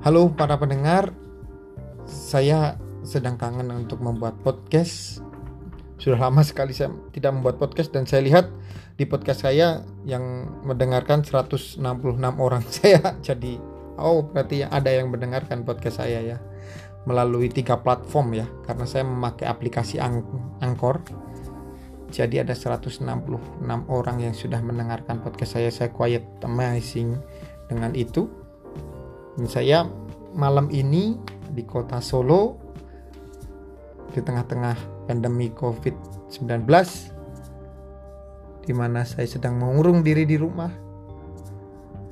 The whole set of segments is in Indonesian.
Halo para pendengar, saya sedang kangen untuk membuat podcast. Sudah lama sekali saya tidak membuat podcast dan saya lihat di podcast saya yang mendengarkan 166 orang saya. Jadi, oh berarti ada yang mendengarkan podcast saya ya melalui tiga platform ya karena saya memakai aplikasi Ang Angkor. Jadi ada 166 orang yang sudah mendengarkan podcast saya. Saya quiet amazing dengan itu saya malam ini di kota Solo di tengah-tengah pandemi COVID-19 di mana saya sedang mengurung diri di rumah.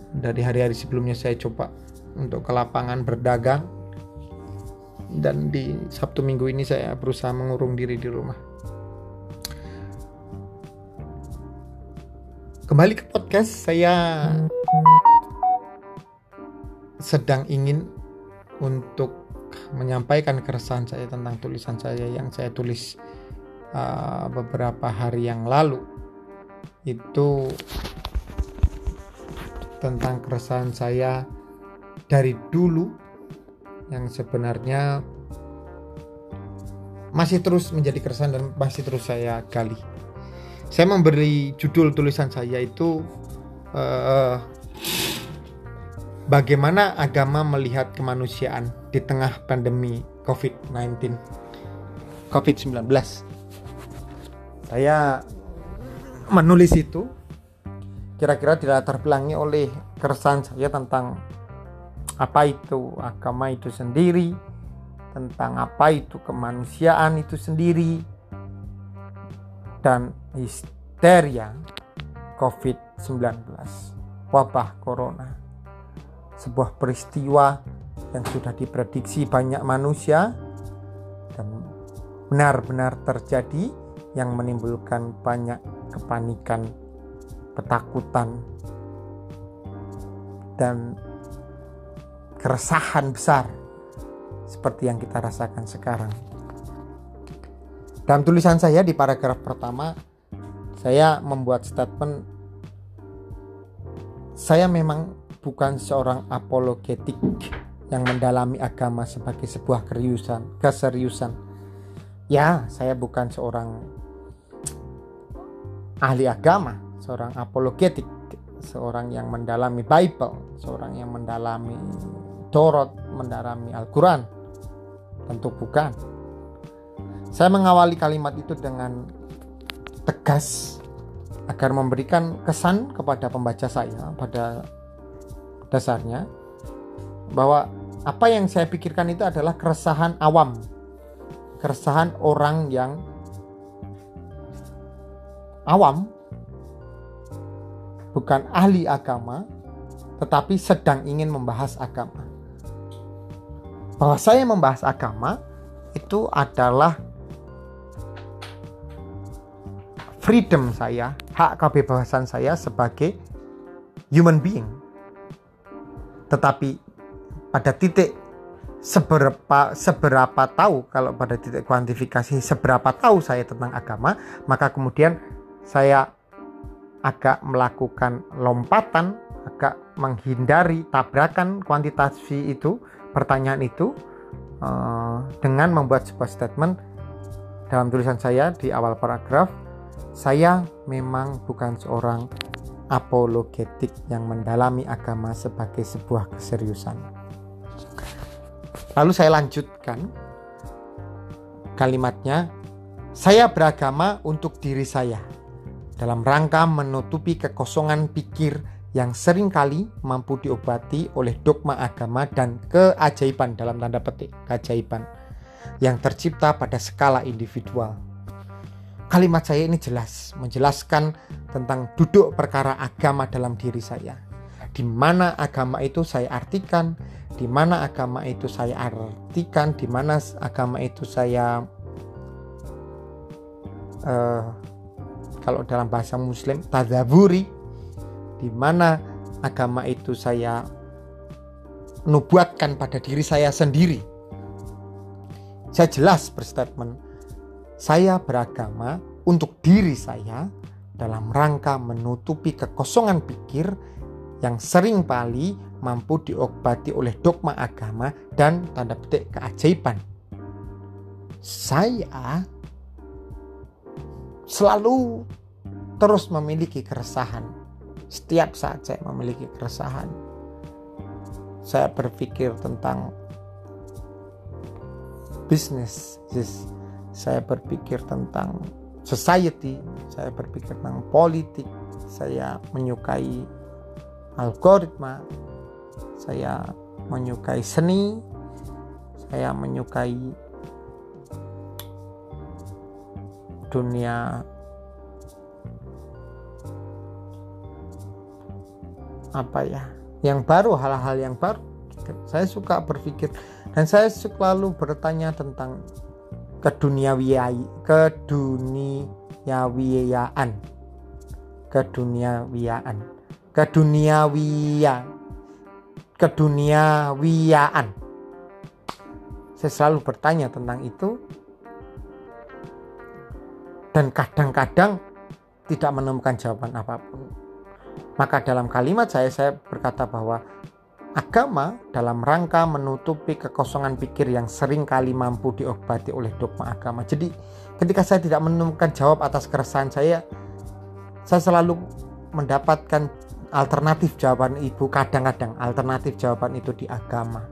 Dari hari-hari sebelumnya saya coba untuk ke lapangan berdagang dan di Sabtu Minggu ini saya berusaha mengurung diri di rumah. Kembali ke podcast saya sedang ingin untuk menyampaikan keresahan saya tentang tulisan saya yang saya tulis uh, beberapa hari yang lalu itu tentang keresahan saya dari dulu yang sebenarnya masih terus menjadi keresahan dan masih terus saya gali. Saya memberi judul tulisan saya itu uh, bagaimana agama melihat kemanusiaan di tengah pandemi COVID-19. COVID-19. Saya menulis itu kira-kira dilatar belakangi oleh keresahan saya tentang apa itu agama itu sendiri, tentang apa itu kemanusiaan itu sendiri, dan histeria COVID-19, wabah corona sebuah peristiwa yang sudah diprediksi banyak manusia dan benar-benar terjadi yang menimbulkan banyak kepanikan, ketakutan, dan keresahan besar seperti yang kita rasakan sekarang. Dalam tulisan saya di paragraf pertama, saya membuat statement saya memang bukan seorang apologetik yang mendalami agama sebagai sebuah keseriusan. Keseriusan. Ya, saya bukan seorang ahli agama, seorang apologetik, seorang yang mendalami Bible, seorang yang mendalami Torot, mendalami Al-Quran. Tentu bukan. Saya mengawali kalimat itu dengan tegas agar memberikan kesan kepada pembaca saya pada dasarnya bahwa apa yang saya pikirkan itu adalah keresahan awam, keresahan orang yang awam, bukan ahli agama, tetapi sedang ingin membahas agama. Bahwa saya membahas agama itu adalah freedom saya, hak kebebasan saya sebagai human being tetapi pada titik seberapa seberapa tahu kalau pada titik kuantifikasi seberapa tahu saya tentang agama maka kemudian saya agak melakukan lompatan agak menghindari tabrakan kuantitasi itu pertanyaan itu uh, dengan membuat sebuah statement dalam tulisan saya di awal paragraf saya memang bukan seorang apologetik yang mendalami agama sebagai sebuah keseriusan. Lalu saya lanjutkan kalimatnya, saya beragama untuk diri saya dalam rangka menutupi kekosongan pikir yang sering kali mampu diobati oleh dogma agama dan keajaiban dalam tanda petik keajaiban yang tercipta pada skala individual Kalimat saya ini jelas menjelaskan tentang duduk perkara agama dalam diri saya. Di mana agama itu saya artikan, di mana agama itu saya artikan, di mana agama itu saya uh, kalau dalam bahasa muslim tadaburi di mana agama itu saya nubuatkan pada diri saya sendiri. Saya jelas berstatement saya beragama untuk diri saya dalam rangka menutupi kekosongan pikir yang sering kali mampu diobati oleh dogma agama dan tanda petik keajaiban. Saya selalu terus memiliki keresahan. Setiap saat saya memiliki keresahan. Saya berpikir tentang bisnis, saya berpikir tentang society, saya berpikir tentang politik, saya menyukai algoritma, saya menyukai seni, saya menyukai dunia apa ya yang baru hal-hal yang baru. Saya suka berpikir dan saya selalu bertanya tentang keduniawian keduniawiaan keduniawiaan keduniawian keduniawiaan saya selalu bertanya tentang itu. Dan kadang-kadang tidak menemukan jawaban apa pun. Maka dalam kalimat saya saya berkata bahwa agama dalam rangka menutupi kekosongan pikir yang sering kali mampu diobati oleh dogma agama. Jadi ketika saya tidak menemukan jawab atas keresahan saya, saya selalu mendapatkan alternatif jawaban ibu. Kadang-kadang alternatif jawaban itu di agama.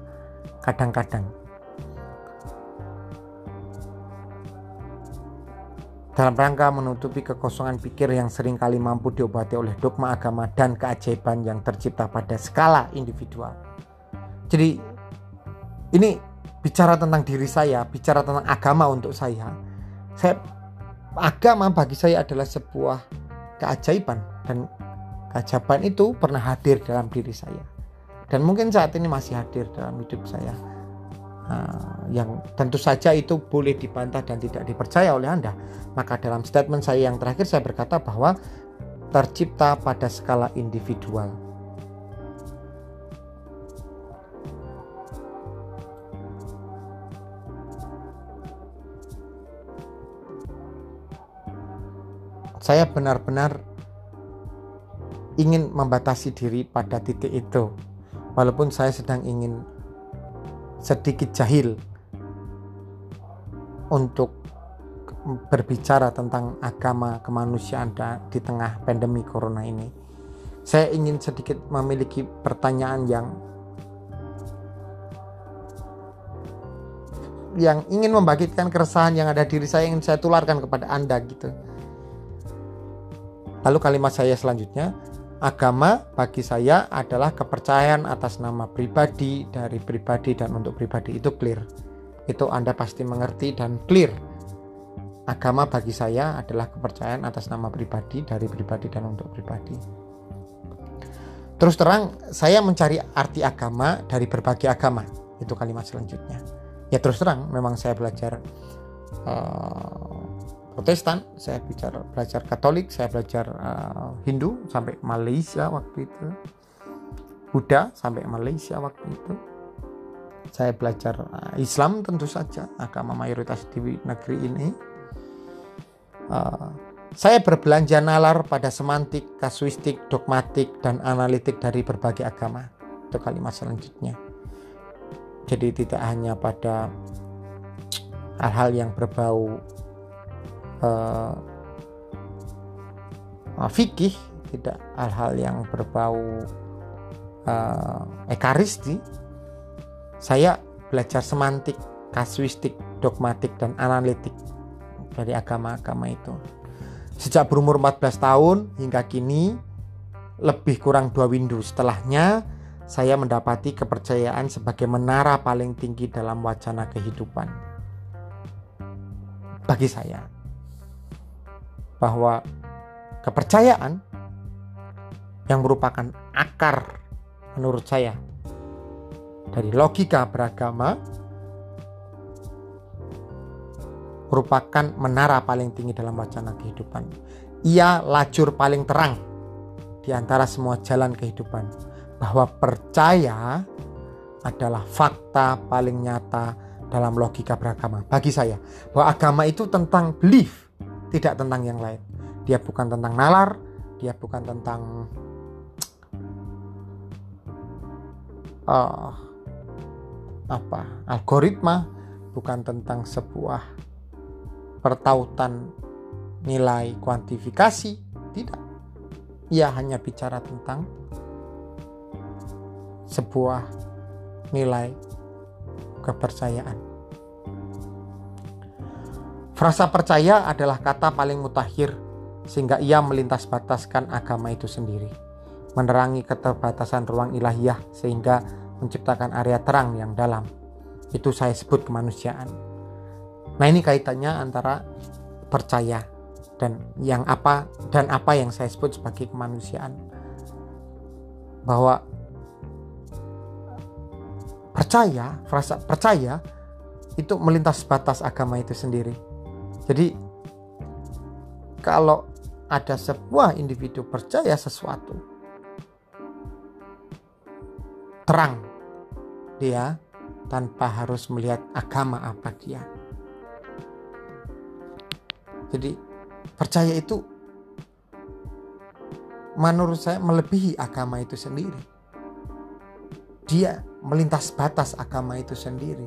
Kadang-kadang dalam rangka menutupi kekosongan pikir yang sering kali mampu diobati oleh dogma agama dan keajaiban yang tercipta pada skala individual. Jadi ini bicara tentang diri saya, bicara tentang agama untuk saya. Saya agama bagi saya adalah sebuah keajaiban dan keajaiban itu pernah hadir dalam diri saya. Dan mungkin saat ini masih hadir dalam hidup saya. Nah, yang tentu saja itu boleh dibantah dan tidak dipercaya oleh Anda. Maka dalam statement saya yang terakhir saya berkata bahwa tercipta pada skala individual. Saya benar-benar ingin membatasi diri pada titik itu. Walaupun saya sedang ingin sedikit jahil untuk berbicara tentang agama kemanusiaan di tengah pandemi corona ini. Saya ingin sedikit memiliki pertanyaan yang yang ingin membangkitkan keresahan yang ada di diri saya ingin saya tularkan kepada Anda gitu. Lalu kalimat saya selanjutnya, Agama bagi saya adalah kepercayaan atas nama pribadi, dari pribadi dan untuk pribadi itu clear. Itu Anda pasti mengerti dan clear. Agama bagi saya adalah kepercayaan atas nama pribadi, dari pribadi dan untuk pribadi. Terus terang, saya mencari arti agama dari berbagai agama. Itu kalimat selanjutnya. Ya terus terang, memang saya belajar uh, Protestan, saya bicara belajar Katolik, saya belajar uh, Hindu sampai Malaysia waktu itu. Buddha sampai Malaysia waktu itu. Saya belajar uh, Islam tentu saja, agama mayoritas di negeri ini. Uh, saya berbelanja nalar pada semantik, kasuistik, dogmatik, dan analitik dari berbagai agama. Itu kalimat selanjutnya. Jadi tidak hanya pada hal-hal yang berbau uh, fikih tidak hal-hal yang berbau uh, ekaristi saya belajar semantik kasuistik dogmatik dan analitik dari agama-agama itu. Sejak berumur 14 tahun hingga kini lebih kurang dua window setelahnya saya mendapati kepercayaan sebagai menara paling tinggi dalam wacana kehidupan. Bagi saya bahwa kepercayaan yang merupakan akar menurut saya dari logika beragama merupakan menara paling tinggi dalam wacana kehidupan. Ia lajur paling terang di antara semua jalan kehidupan bahwa percaya adalah fakta paling nyata dalam logika beragama. Bagi saya, bahwa agama itu tentang belief, tidak tentang yang lain. Dia bukan tentang nalar, dia bukan tentang uh, apa algoritma bukan tentang sebuah pertautan nilai kuantifikasi tidak ia hanya bicara tentang sebuah nilai kepercayaan frasa percaya adalah kata paling mutakhir sehingga ia melintas bataskan agama itu sendiri menerangi keterbatasan ruang ilahiyah sehingga menciptakan area terang yang dalam. Itu saya sebut kemanusiaan. Nah ini kaitannya antara percaya dan yang apa dan apa yang saya sebut sebagai kemanusiaan. Bahwa percaya frasa percaya itu melintas batas agama itu sendiri jadi kalau ada sebuah individu percaya sesuatu terang dia tanpa harus melihat agama apa dia jadi percaya itu menurut saya melebihi agama itu sendiri. Dia melintas batas agama itu sendiri.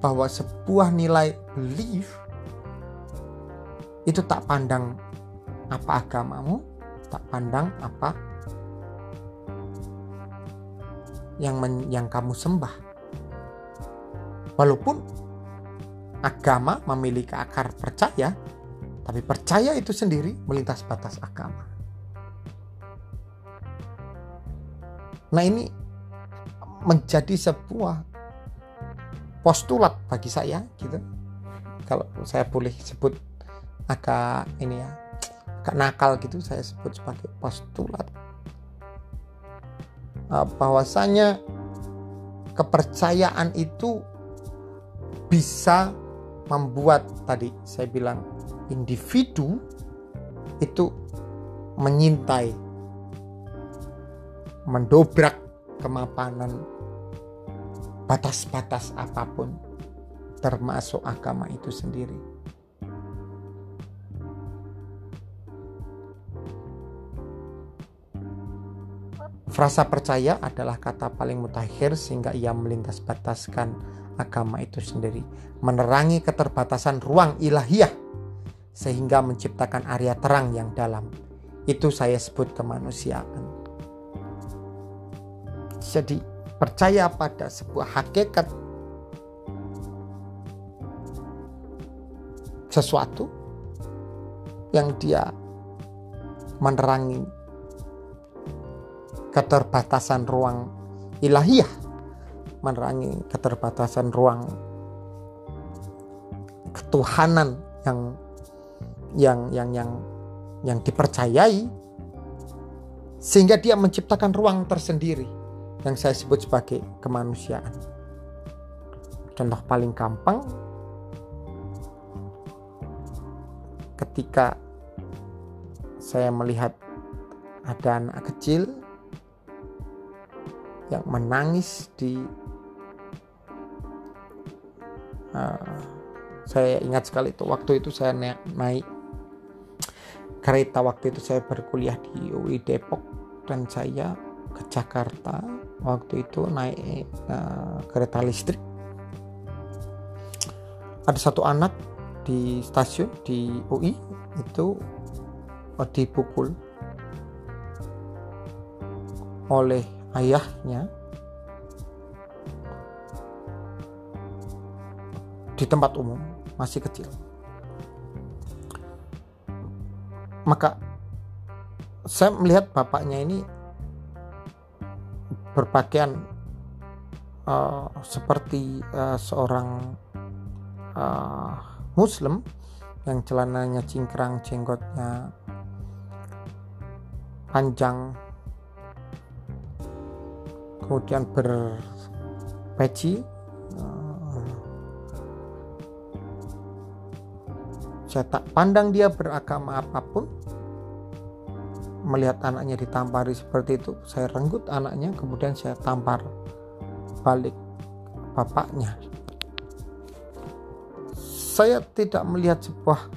Bahwa sebuah nilai belief itu tak pandang apa agamamu, tak pandang apa yang men, yang kamu sembah. Walaupun agama memiliki akar percaya, tapi percaya itu sendiri melintas batas agama. Nah ini menjadi sebuah postulat bagi saya gitu. Kalau saya boleh sebut agak ini ya, agak nakal gitu saya sebut sebagai postulat. Eh, bahwasanya kepercayaan itu bisa membuat tadi saya bilang individu itu menyintai mendobrak kemapanan batas-batas apa pun termasuk agama itu sendiri. Frasa percaya adalah kata paling mutakhir sehingga ia melintas bataskan agama itu sendiri. Menerangi keterbatasan ruang ilahiyah sehingga menciptakan area terang yang dalam. Itu saya sebut kemanusiaan. Jadi percaya pada sebuah hakikat sesuatu yang dia menerangi keterbatasan ruang ilahiyah menerangi keterbatasan ruang ketuhanan yang yang yang yang yang dipercayai sehingga dia menciptakan ruang tersendiri yang saya sebut sebagai kemanusiaan. Contoh paling gampang ketika saya melihat ada anak kecil yang menangis di uh, saya ingat sekali itu waktu itu saya naik, naik kereta waktu itu saya berkuliah di UI Depok dan saya ke Jakarta waktu itu naik uh, kereta listrik. Ada satu anak di stasiun di UI itu uh, dipukul oleh ayahnya di tempat umum masih kecil. Maka saya melihat bapaknya ini berpakaian uh, seperti uh, seorang uh, muslim yang celananya cingkrang jenggotnya panjang kemudian berpeci saya tak pandang dia beragama apa pun. Melihat anaknya ditampari seperti itu saya renggut anaknya kemudian saya tampar balik bapaknya. Saya tidak melihat sebuah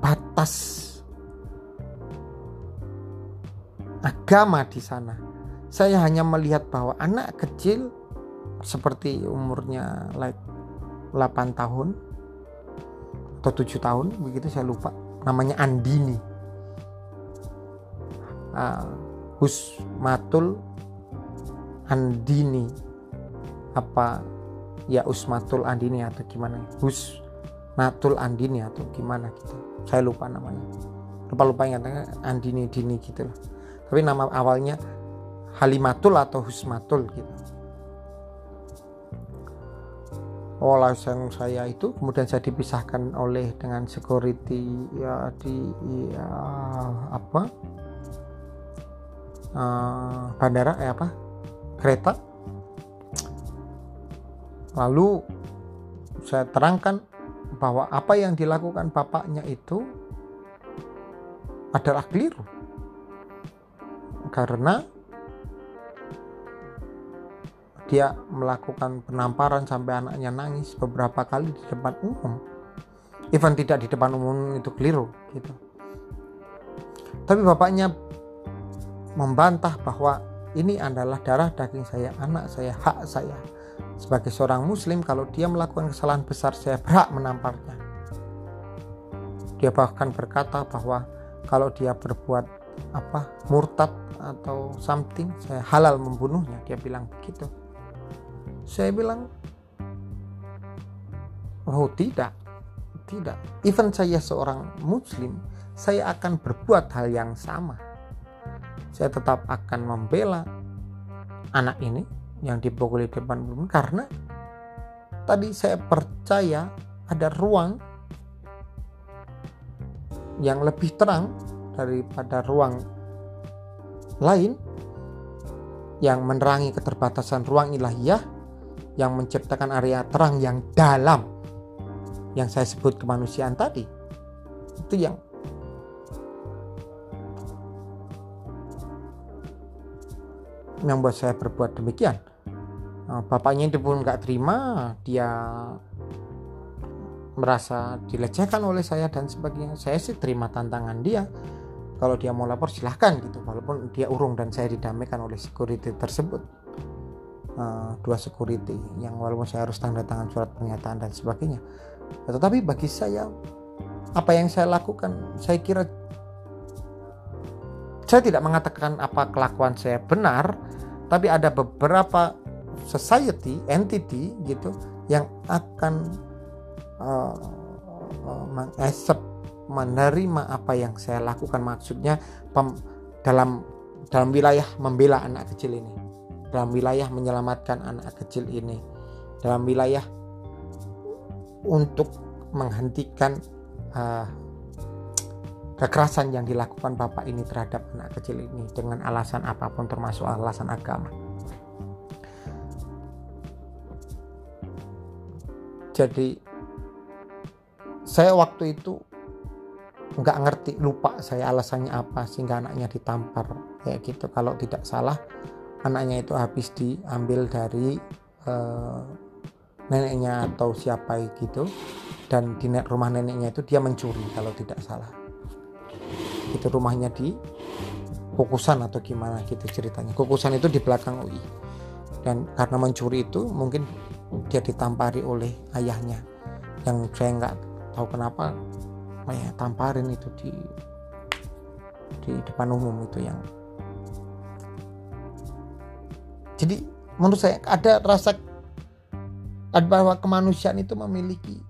batas agama di sana. Saya hanya melihat bahwa anak kecil seperti umurnya like 8 tahun atau 7 tahun begitu saya lupa. Namanya Andini. Uh, Husmatul Andini. Apa ya Usmatul Andini atau gimana? Husmatul Andini atau gimana gitu. Saya lupa namanya. Lupa lupa ingatnya Andini Dini gitu loh tapi nama awalnya Halimatul atau Husmatul gitu. Olah saya itu kemudian saya dipisahkan oleh dengan security ya di ya, apa? Uh, bandara eh apa? Kereta. Lalu saya terangkan bahwa apa yang dilakukan bapaknya itu adalah keliru karena dia melakukan penamparan sampai anaknya nangis beberapa kali di depan umum. Even tidak di depan umum itu keliru gitu. Tapi bapaknya membantah bahwa ini adalah darah daging saya anak saya hak saya. Sebagai seorang muslim kalau dia melakukan kesalahan besar saya berhak menamparnya. Dia bahkan berkata bahwa kalau dia berbuat apa murtad atau something saya halal membunuhnya dia bilang begitu saya bilang, oh tidak, tidak. Even saya seorang muslim, saya akan berbuat hal yang sama. Saya tetap akan membela anak ini yang dipukuli depan umum karena tadi saya percaya ada ruang yang lebih terang daripada ruang lain yang menerangi keterbatasan ruang ilahiyah yang menciptakan area terang yang dalam yang saya sebut kemanusiaan tadi. Itu yang yang buat saya berbuat demikian. Nah, bapaknya itu pun nggak terima dia merasa dilecehkan oleh saya dan sebagainya. Saya sih terima tantangan dia kalau dia mau lapor silahkan gitu. Walaupun dia urung dan saya didamaikan oleh security tersebut. Uh, dua security yang walaupun saya harus tanda tangan surat pernyataan dan sebagainya. Tetapi bagi saya apa yang saya lakukan saya kira saya tidak mengatakan apa kelakuan saya benar tapi ada beberapa society entity gitu yang akan uh, uh, menerima apa yang saya lakukan. Maksudnya pem, dalam dalam wilayah membela anak kecil ini. Dalam wilayah menyelamatkan anak kecil ini. Dalam wilayah untuk menghentikan uh, kekerasan yang dilakukan bapak ini terhadap anak kecil ini dengan alasan apa pun termasuk alasan agama. Jadi saya waktu itu nggak ngerti lupa saya alasannya apa sehingga anaknya ditampar kayak gitu. Kalau tidak salah anaknya itu habis diambil dari uh, neneknya atau siapa gitu. Dan di rumah neneknya itu dia mencuri kalau tidak salah. Itu rumahnya di kukusan atau gimana gitu ceritanya. Kukusan itu di belakang UI dan karena mencuri itu mungkin dia ditampari oleh ayahnya. Yang saya nggak tahu kenapa ya tamparin itu di di depan umum itu yang. Jadi menurut saya ada rasa bahwa kemanusiaan itu memiliki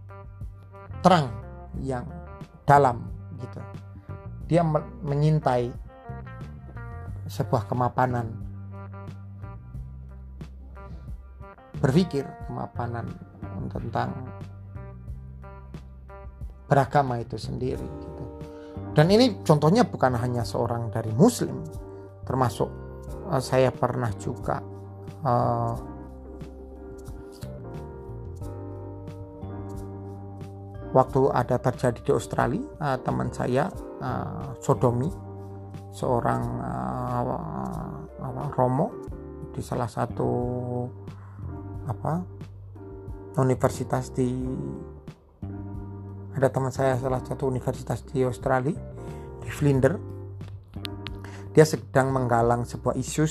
terang yang dalam gitu. Dia menyintai sebuah kemapanan. Berpikir kemapanan tentang beragama itu sendiri gitu. Dan ini contohnya bukan hanya seorang dari muslim termasuk uh, saya pernah juga uh, waktu ada terjadi di Australia uh, teman saya uh, sodomi seorang uh, Romo di salah satu apa universitas di ada teman saya salah satu universitas di Australia di Flinders dia sedang menggalang sebuah isu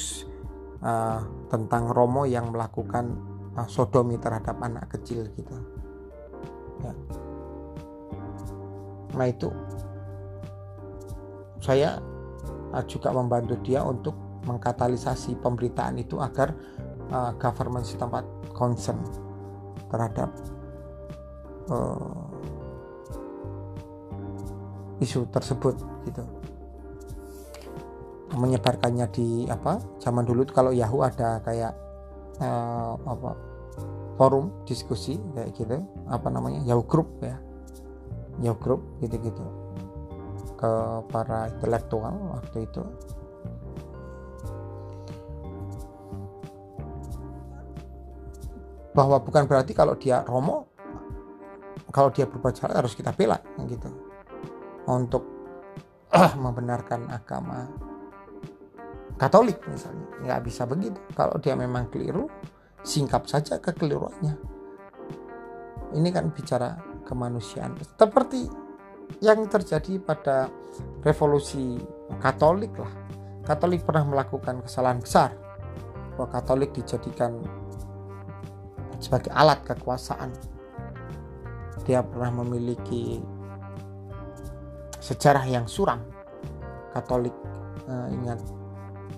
uh, tentang Romo yang melakukan uh, sodomi terhadap anak kecil gitu ya. nah itu saya uh, juga membantu dia untuk mengkatalisasi pemberitaan itu agar uh, government setempat concern terhadap isu tersebut gitu. Menyebarkannya di apa zaman dulu kalau Yahoo ada kayak uh, apa forum diskusi kayak gitu apa namanya Yahoo Group ya. Yahoo Group gitu-gitu. Ke para intelektual waktu itu. Bahwa bukan berarti kalau dia romo kalau dia berbuat salah harus kita bela gitu untuk membenarkan agama Katolik misalnya. Nggak bisa begitu. Kalau dia memang keliru singkap saja kekeliruannya. Ini kan bicara kemanusiaan. Seperti yang terjadi pada revolusi Katolik lah. Katolik pernah melakukan kesalahan besar. Bahwa Katolik dijadikan sebagai alat kekuasaan. Dia pernah memiliki sejarah yang suram Katolik uh, ingat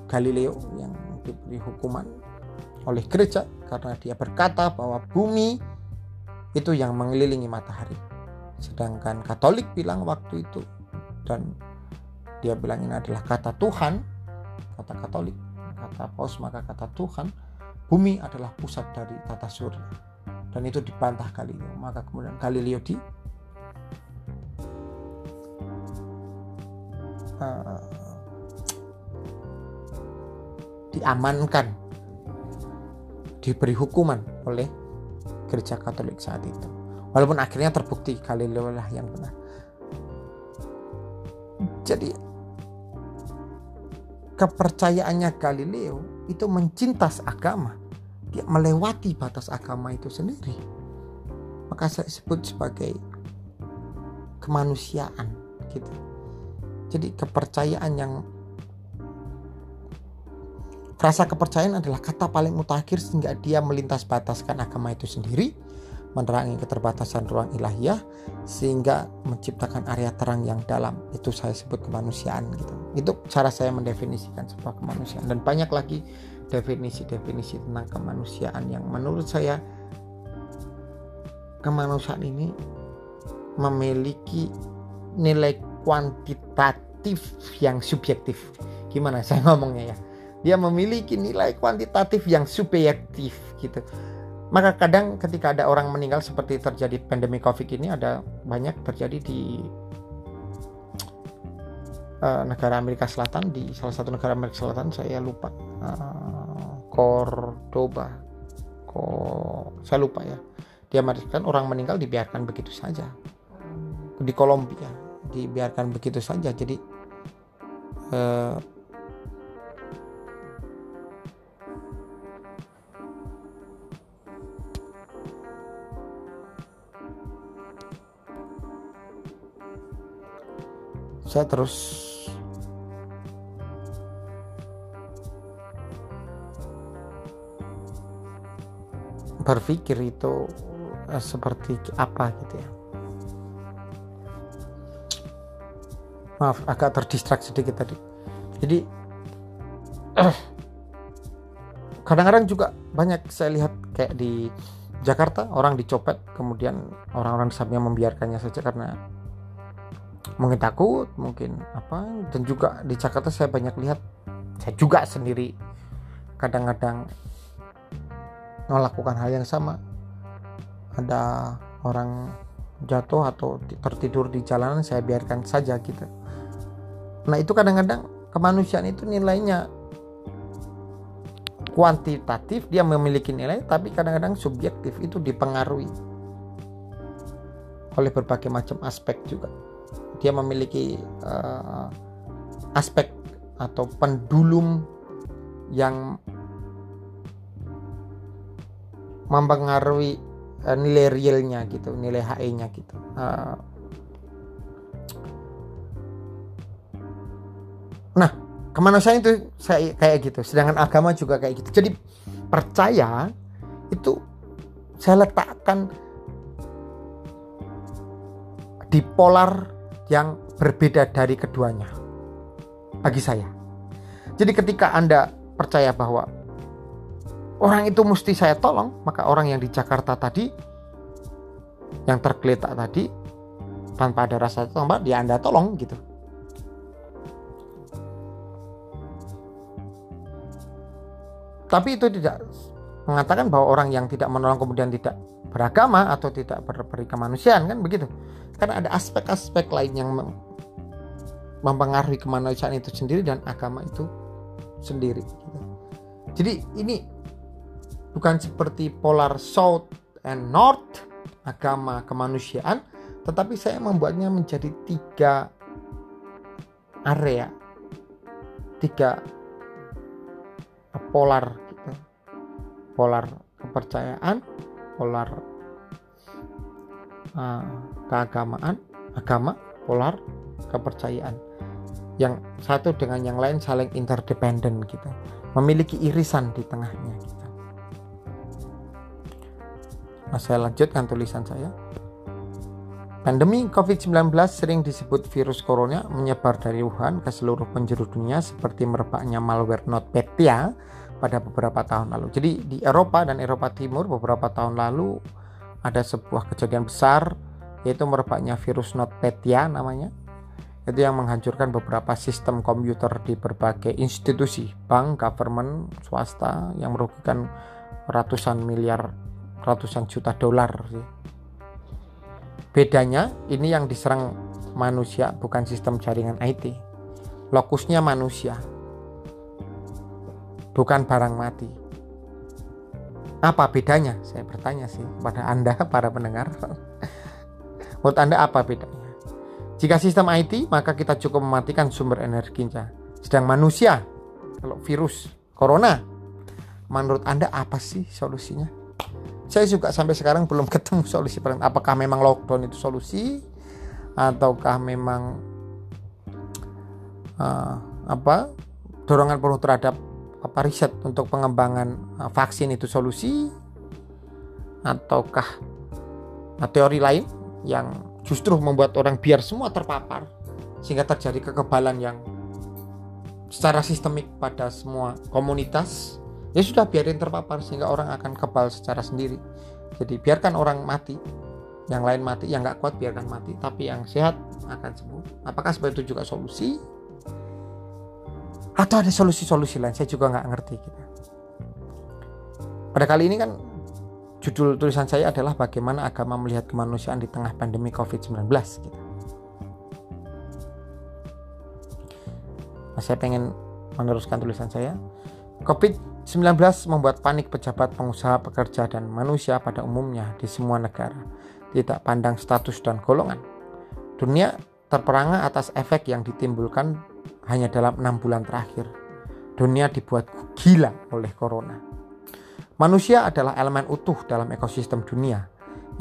Galileo yang diberi hukuman oleh gereja karena dia berkata bahwa bumi itu yang mengelilingi matahari. Sedangkan Katolik bilang waktu itu dan dia bilang ini adalah kata Tuhan, kata Katolik, kata Paus maka kata Tuhan, bumi adalah pusat dari tata surya. Dan itu dibantah Galileo. Maka kemudian Galileo di diamankan. Diberi hukuman oleh gereja Katolik saat itu. Walaupun akhirnya terbukti Galileo lah yang benar jadi kepercayaannya Galileo itu mencintas agama. Dia melewati batas agama itu sendiri. Maka saya sebut sebagai kemanusiaan gitu jadi kepercayaan yang Rasa kepercayaan adalah kata paling mutakhir sehingga dia melintas bataskan agama itu sendiri, menerangi keterbatasan ruang ilahiyah sehingga menciptakan area terang yang dalam. Itu saya sebut kemanusiaan gitu. Itu cara saya mendefinisikan sebuah kemanusiaan dan banyak lagi definisi-definisi tentang kemanusiaan yang menurut saya kemanusiaan ini memiliki nilai kuantitatif yang subjektif. Gimana saya ngomongnya ya? dia memiliki nilai kuantitatif yang subjektif gitu. Maka kadang ketika ada orang meninggal seperti terjadi pandemi Covid ini ada banyak terjadi di uh, negara Amerika Selatan di salah satu negara Amerika Selatan saya lupa uh, Cordoba kok saya lupa ya dia mengatakan orang meninggal dibiarkan begitu saja di Kolombia dibiarkan begitu saja. Jadi uh, saya terus berpikir itu eh, seperti apa gitu ya maaf agak terdistraksi sedikit tadi. Jadi kadang-kadang juga banyak saya lihat kayak di Jakarta orang dicopet kemudian orang-orang di sampingnya membiarkannya saja karena mungkin takut mungkin apa dan juga di Jakarta saya banyak lihat saya juga sendiri kadang-kadang melakukan hal yang sama. Ada orang jatuh atau tertidur di jalanan saya biarkan saja gitu nah itu kadang-kadang kemanusiaan itu nilainya kuantitatif dia memiliki nilai tapi kadang-kadang subjektif itu dipengaruhi oleh berbagai macam aspek juga dia memiliki uh, aspek atau pendulum yang mempengaruhi uh, nilai realnya gitu, nilai HE-nya gitu. Uh, nah, kemanusiaan itu saya kayak gitu. Sedangkan agama juga kayak gitu. Jadi percaya itu saya letakkan di polar yang berbeda dari keduanya bagi saya. Jadi ketika anda percaya bahwa orang itu mesti saya tolong maka orang yang di Jakarta tadi yang tergeletak tadi tanpa ada rasa tolong dia anda tolong gitu tapi itu tidak mengatakan bahwa orang yang tidak menolong kemudian tidak beragama atau tidak berperi kemanusiaan kan begitu karena ada aspek-aspek lain yang mempengaruhi kemanusiaan itu sendiri dan agama itu sendiri gitu. jadi ini bukan seperti polar south and north agama kemanusiaan tetapi saya membuatnya menjadi tiga area tiga polar. Polar kepercayaan polar uh, keagamaan agama polar kepercayaan. Yang satu dengan yang lain saling interdependen gitu. Memiliki irisan di tengahnya gitu. nah saya lanjutkan tulisan saya. Pandemi COVID-19 sering disebut virus corona menyebar dari Wuhan ke seluruh penjuru dunia seperti merebaknya malware NotPetya pada beberapa tahun lalu. Jadi di Eropa dan Eropa Timur beberapa tahun lalu ada sebuah kejadian besar yaitu merebaknya virus NotPetya namanya. Itu yang menghancurkan beberapa sistem komputer di berbagai institusi, bank, government, swasta yang merugikan ratusan miliar, ratusan juta dolar Bedanya ini yang diserang manusia bukan sistem jaringan IT. Lokusnya manusia. Bukan barang mati. Apa bedanya? Saya bertanya sih kepada Anda para pendengar. Menurut Anda apa bedanya? Jika sistem IT, maka kita cukup mematikan sumber energinya. Sedang manusia, kalau virus corona, menurut Anda apa sih solusinya? saya juga sampai sekarang belum ketemu solusi apakah memang lockdown itu solusi ataukah memang uh, apa dorongan penuh terhadap apa riset untuk pengembangan uh, vaksin itu solusi? Ataukah uh, teori lain yang justru membuat orang biar semua terpapar sehingga terjadi kekebalan yang secara sistemik pada semua komunitas? Ya sudah biarin terpapar sehingga orang akan kebal secara sendiri. Jadi biarkan orang mati yang lain mati yang nggak kuat biarkan mati tapi yang sehat akan sembuh. Apakah seperti itu juga solusi atau ada solusi-solusi lain saya juga nggak ngerti gitu. pada kali ini kan judul tulisan saya adalah bagaimana agama melihat kemanusiaan di tengah pandemi COVID-19 gitu. Nah, saya pengen meneruskan tulisan saya. COVID 19 membuat panik pejabat, pengusaha, pekerja, dan manusia pada umumnya di semua negara, tidak pandang status dan golongan. Dunia terperangah atas efek yang ditimbulkan hanya dalam enam bulan terakhir. Dunia dibuat gila oleh corona. Manusia adalah elemen utuh dalam ekosistem dunia.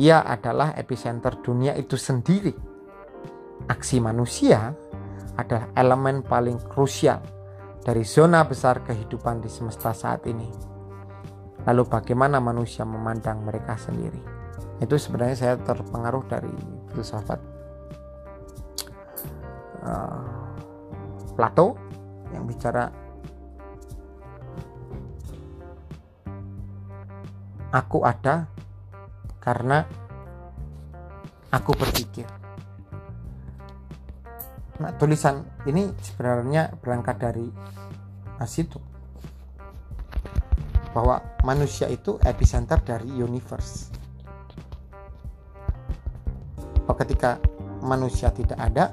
Ia adalah epicenter dunia itu sendiri. Aksi manusia adalah elemen paling krusial dari zona besar kehidupan di semesta saat ini. Lalu bagaimana manusia memandang mereka sendiri? Itu sebenarnya saya terpengaruh dari filsafat uh, Plato yang bicara aku ada karena aku berpikir. Nah, tulisan ini sebenarnya berangkat dari situ bahwa manusia itu epicenter dari universe. Bahwa ketika manusia tidak ada,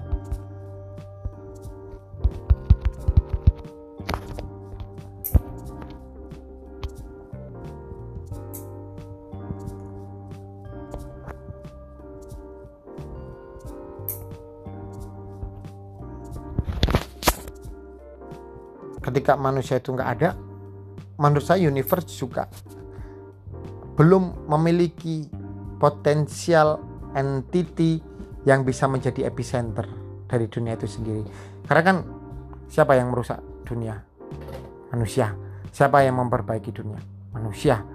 ketika manusia itu nggak ada menurut saya universe juga belum memiliki potensial entity yang bisa menjadi epicenter dari dunia itu sendiri karena kan siapa yang merusak dunia? Manusia. Siapa yang memperbaiki dunia? Manusia.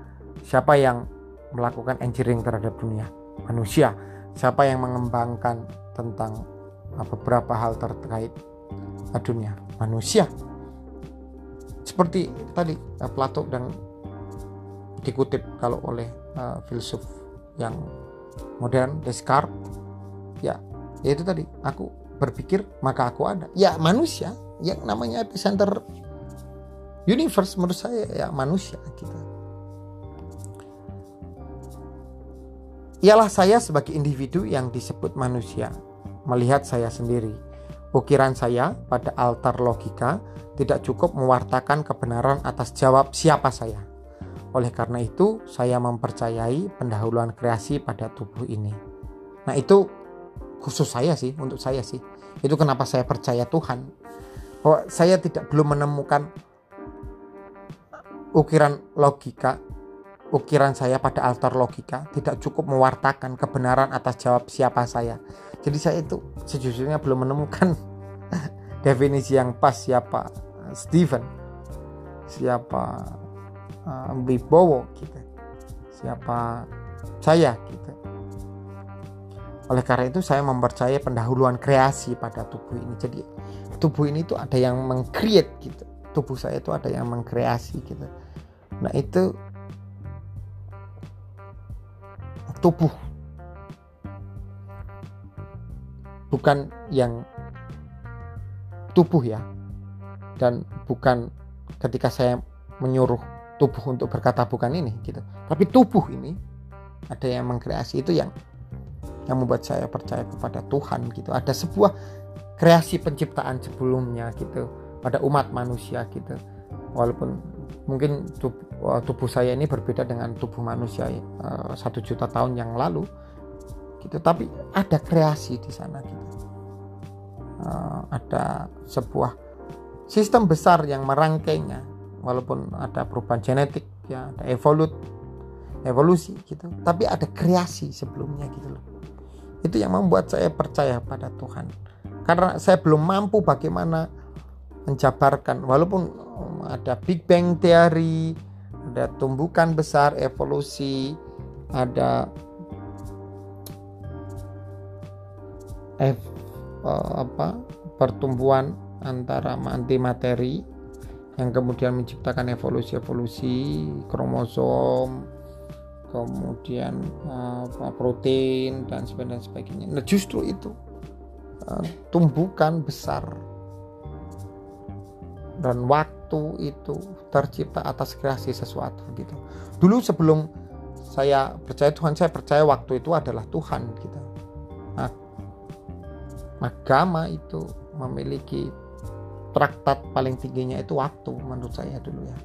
Siapa yang melakukan engineering terhadap dunia? Manusia. Siapa yang mengembangkan tentang beberapa hal terkait dunia? Manusia. Seperti tadi Plato dan dikutip kalau oleh uh, filsuf yang modern Descartes. Ya itu tadi aku berpikir maka aku ada. Ya manusia yang namanya epicenter universe menurut saya ya manusia kita. Ialah saya sebagai individu yang disebut manusia. Melihat saya sendiri. Ukiran saya pada altar logika tidak cukup mewartakan kebenaran atas jawab siapa saya oleh karena itu, saya mempercayai pendahuluan kreasi pada tubuh ini. Nah, itu khusus saya sih, untuk saya sih. Itu kenapa saya percaya Tuhan. Bahwa saya tidak belum menemukan ukiran logika, ukiran saya pada altar logika tidak cukup mewartakan kebenaran atas jawab siapa saya. Jadi saya itu sejujurnya belum menemukan definisi yang pas siapa Stephen, siapa uh, Wibowo gitu siapa saya gitu oleh karena itu saya mempercayai pendahuluan kreasi pada tubuh ini. Jadi tubuh ini tuh ada yang mengcreate gitu. Tubuh saya itu ada yang mengkreasi gitu. Nah itu tubuh. Bukan yang tubuh ya dan bukan ketika saya menyuruh tubuh untuk berkata bukan ini gitu. Tapi tubuh ini ada yang mengkreasi itu yang yang membuat saya percaya kepada Tuhan gitu. Ada sebuah kreasi penciptaan sebelumnya gitu. Pada umat manusia gitu. Walaupun mungkin tubuh, tubuh saya ini berbeda dengan tubuh manusia uh, satu juta tahun yang lalu gitu. Tapi ada kreasi di sana gitu. Uh, ada sebuah sistem besar yang merangkainya walaupun ada perubahan genetik ya ada evolut evolusi gitu tapi ada kreasi sebelumnya gitu loh. Itu yang membuat saya percaya pada Tuhan. Karena saya belum mampu bagaimana menjabarkan walaupun ada Big Bang teori ada tumbukan besar evolusi ada F, uh, apa pertumbuhan antara antimateri yang kemudian menciptakan evolusi-evolusi kromosom kemudian apa, protein dan sebagainya. Nah justru itu uh, tumbukan besar dan waktu itu tercipta atas kreasi sesuatu gitu. Dulu sebelum saya percaya Tuhan, saya percaya waktu itu adalah Tuhan gitu. Nah, agama itu memiliki traktat paling tingginya itu waktu menurut saya dulu ya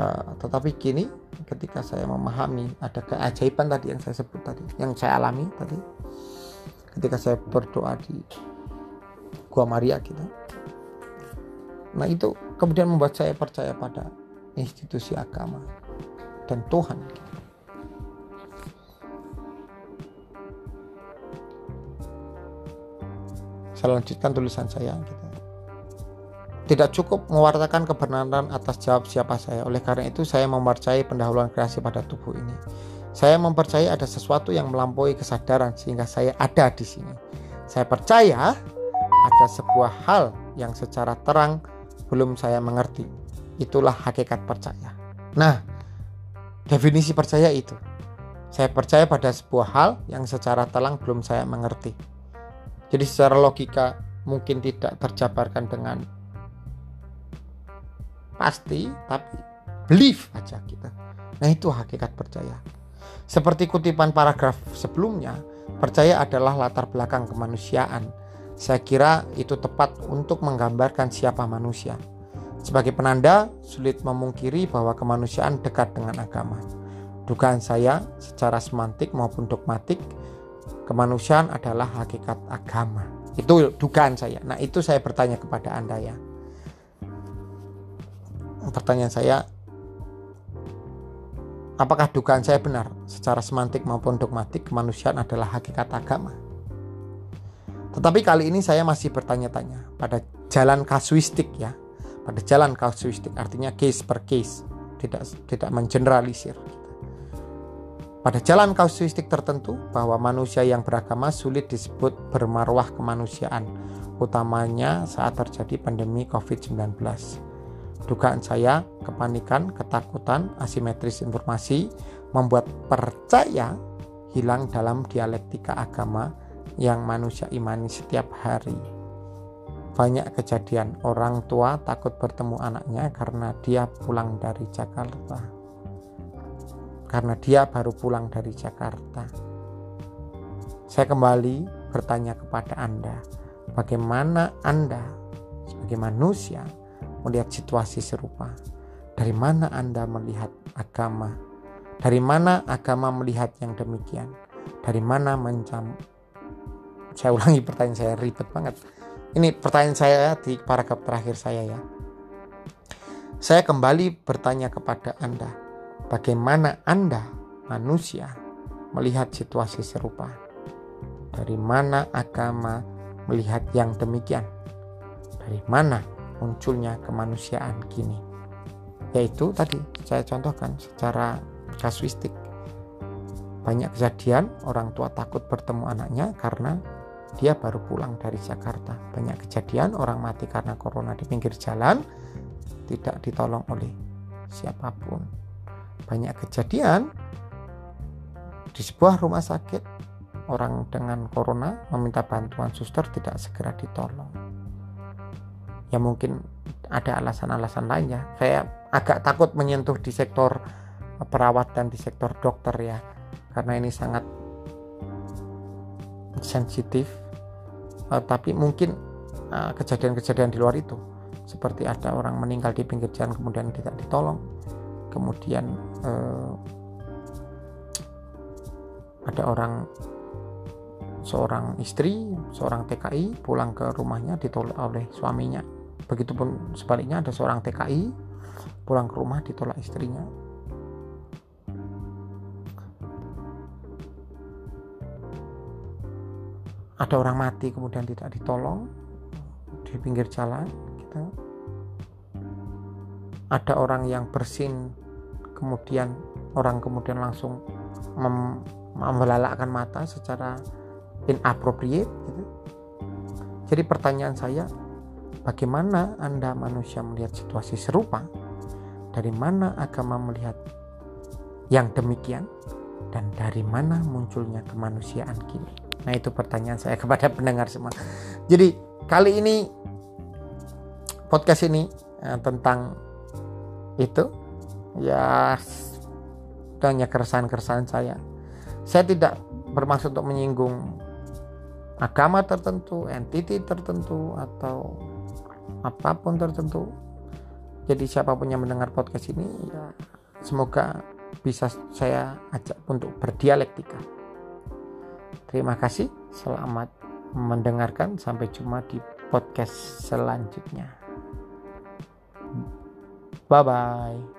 uh, tetapi kini ketika saya memahami ada keajaiban tadi yang saya sebut tadi yang saya alami tadi ketika saya berdoa di Gua Maria kita nah itu kemudian membuat saya percaya pada institusi agama dan Tuhan gitu. saya lanjutkan tulisan saya gitu tidak cukup mewartakan kebenaran atas jawab siapa saya. Oleh karena itu, saya mempercayai pendahuluan kreasi pada tubuh ini. Saya mempercayai ada sesuatu yang melampaui kesadaran sehingga saya ada di sini. Saya percaya ada sebuah hal yang secara terang belum saya mengerti. Itulah hakikat percaya. Nah, definisi percaya itu. Saya percaya pada sebuah hal yang secara terang belum saya mengerti. Jadi secara logika mungkin tidak terjabarkan dengan pasti tapi believe aja kita. Nah itu hakikat percaya. Seperti kutipan paragraf sebelumnya percaya adalah latar belakang kemanusiaan. Saya kira itu tepat untuk menggambarkan siapa manusia. Sebagai penanda sulit memungkiri bahwa kemanusiaan dekat dengan agama. Dugaan saya secara semantik maupun dogmatik kemanusiaan adalah hakikat agama. Itu dugaan saya. Nah itu saya bertanya kepada anda ya pertanyaan saya apakah dugaan saya benar secara semantik maupun dogmatik kemanusiaan adalah hakikat agama? Tetapi kali ini saya masih bertanya-tanya pada jalan kasuistik ya pada jalan kasuistik artinya case per case tidak tidak mengeneralisir. Pada jalan kasuistik tertentu bahwa manusia yang beragama sulit disebut bermarwah kemanusiaan utamanya saat terjadi pandemi COVID-19 dugaan saya kepanikan ketakutan asimetris informasi membuat percaya hilang dalam dialektika agama yang manusia imani setiap hari banyak kejadian orang tua takut bertemu anaknya karena dia pulang dari Jakarta. Karena dia baru pulang dari Jakarta. Saya kembali bertanya kepada Anda, bagaimana Anda sebagai manusia melihat situasi serupa? Dari mana Anda melihat agama? Dari mana agama melihat yang demikian? Dari mana mencam? Saya ulangi pertanyaan saya ribet banget ini pertanyaan saya di paragraf terakhir saya ya. Saya kembali bertanya kepada Anda, bagaimana Anda manusia melihat situasi serupa? Dari mana agama melihat yang demikian? Dari mana munculnya kemanusiaan kini? Yaitu tadi saya contohkan secara kasuistik. Banyak kejadian orang tua takut bertemu anaknya karena dia baru pulang dari Jakarta. Banyak kejadian orang mati karena corona di pinggir jalan tidak ditolong oleh siapa pun. Banyak kejadian di sebuah rumah sakit orang dengan corona meminta bantuan suster tidak segera ditolong. Ya mungkin ada alasan-alasan lainnya. Saya agak takut menyentuh di sektor perawat dan di sektor dokter ya karena ini sangat sensitif uh, tapi mungkin eh, kejadian-kejadian uh, di luar itu seperti ada orang meninggal di pinggir jalan kemudian tidak ditolong kemudian uh, ada orang seorang istri seorang TKI pulang ke rumahnya ditolak oleh suaminya begitupun sebaliknya ada seorang TKI pulang ke rumah ditolak istrinya ada orang mati kemudian tidak ditolong di pinggir jalan gitu. ada orang yang bersin kemudian orang kemudian langsung mem membelalakkan mata secara inappropriate gitu. jadi pertanyaan saya bagaimana anda manusia melihat situasi serupa dari mana agama melihat yang demikian dan dari mana munculnya kemanusiaan kini Nah itu pertanyaan saya kepada pendengar semua. Jadi kali ini podcast ini eh, tentang itu ya hanya keresahan-keresahan saya. Saya tidak bermaksud untuk menyinggung agama tertentu, entiti tertentu atau apa pun tertentu. Jadi siapa pun yang mendengar podcast ini ya semoga bisa saya ajak untuk berdialektika. Terima kasih, selamat mendengarkan. Sampai jumpa di podcast selanjutnya. Bye bye.